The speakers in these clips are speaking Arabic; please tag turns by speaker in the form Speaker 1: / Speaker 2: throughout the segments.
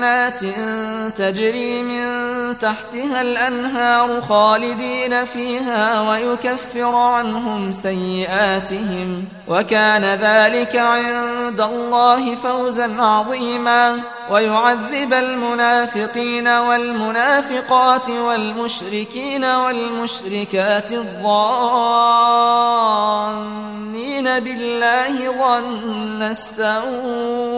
Speaker 1: جنات تجري من تحتها الأنهار خالدين فيها ويكفر عنهم سيئاتهم وكان ذلك عند الله فوزا عظيما ويعذب المنافقين والمنافقات والمشركين والمشركات الظانين بالله ظن السوء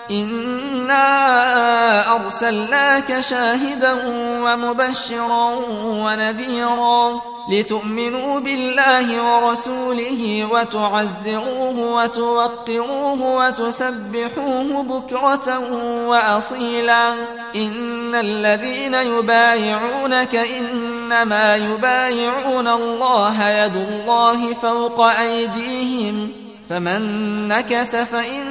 Speaker 1: إنا أرسلناك شاهدا ومبشرا ونذيرا لتؤمنوا بالله ورسوله وتعزروه وتوقروه وتسبحوه بكرة وأصيلا إن الذين يبايعونك إنما يبايعون الله يد الله فوق أيديهم فمن نكث فإن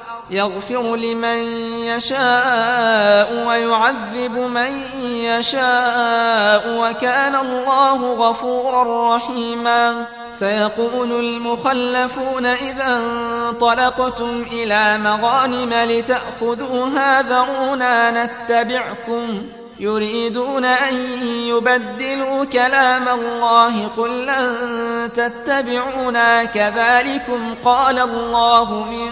Speaker 1: يغفر لمن يشاء ويعذب من يشاء وكان الله غفورا رحيما سيقول المخلفون إذا انطلقتم إلى مغانم لتأخذوها ذرونا نتبعكم يريدون أن يبدلوا كلام الله قل لن تتبعونا كذلكم قال الله من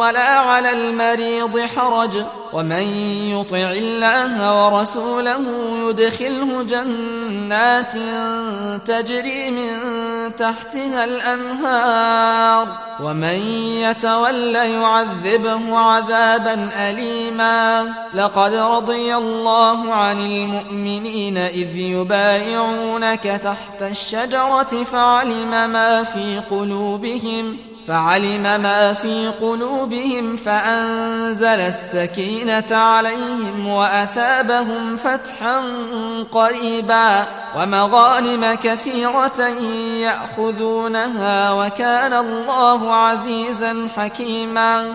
Speaker 1: ولا على المريض حرج ومن يطع الله ورسوله يدخله جنات تجري من تحتها الأنهار ومن يتول يعذبه عذابا أليما لقد رضي الله عن المؤمنين إذ يبايعونك تحت الشجرة فعلم ما في قلوبهم فعلم ما في قلوبهم فانزل السكينه عليهم واثابهم فتحا قريبا ومغانم كثيره ياخذونها وكان الله عزيزا حكيما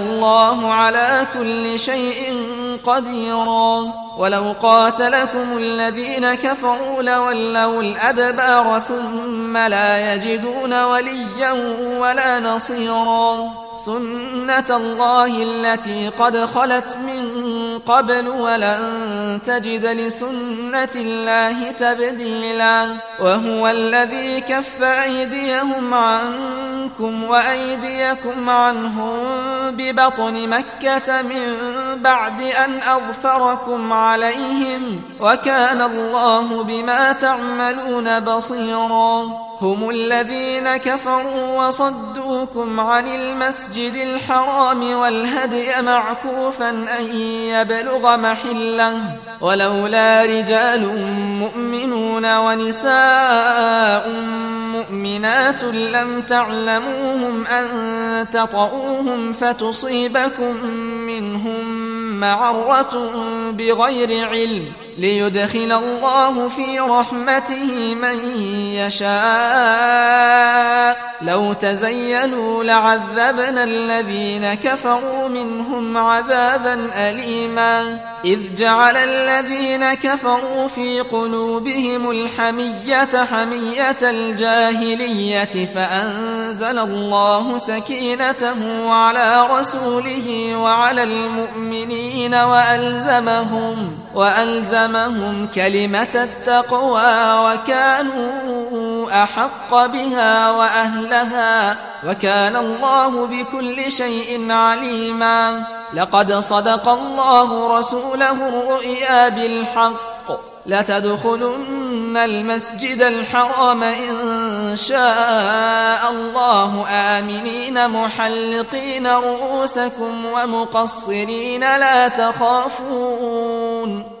Speaker 1: الله على كل شيء قديرا ولو قاتلكم الذين كفروا لولوا الادبار ثم لا يجدون وليا ولا نصيرا سنه الله التي قد خلت من قبل ولن تجد لسنه الله تبديلا وهو الذي كف ايديهم عنه منكم وأيديكم عنهم ببطن مكة من بعد أن أظفركم عليهم وكان الله بما تعملون بصيرا هم الذين كفروا وصدوكم عن المسجد الحرام والهدي معكوفا أن يبلغ محله ولولا رجال مؤمنون ونساء مؤمنات لم تعلموهم أن تطؤوهم فتصيبكم منهم معرة بغير علم ۖ ليدخل الله في رحمته من يشاء لو تزينوا لعذبنا الذين كفروا منهم عذابا أليما إذ جعل الذين كفروا في قلوبهم الحمية حمية الجاهلية فأنزل الله سكينته على رسوله وعلى المؤمنين وألزمهم وألزمهم ألهمهم كلمة التقوى وكانوا أحق بها وأهلها وكان الله بكل شيء عليما لقد صدق الله رسوله الرؤيا بالحق لتدخلن المسجد الحرام إن شاء الله آمنين محلقين رؤوسكم ومقصرين لا تخافون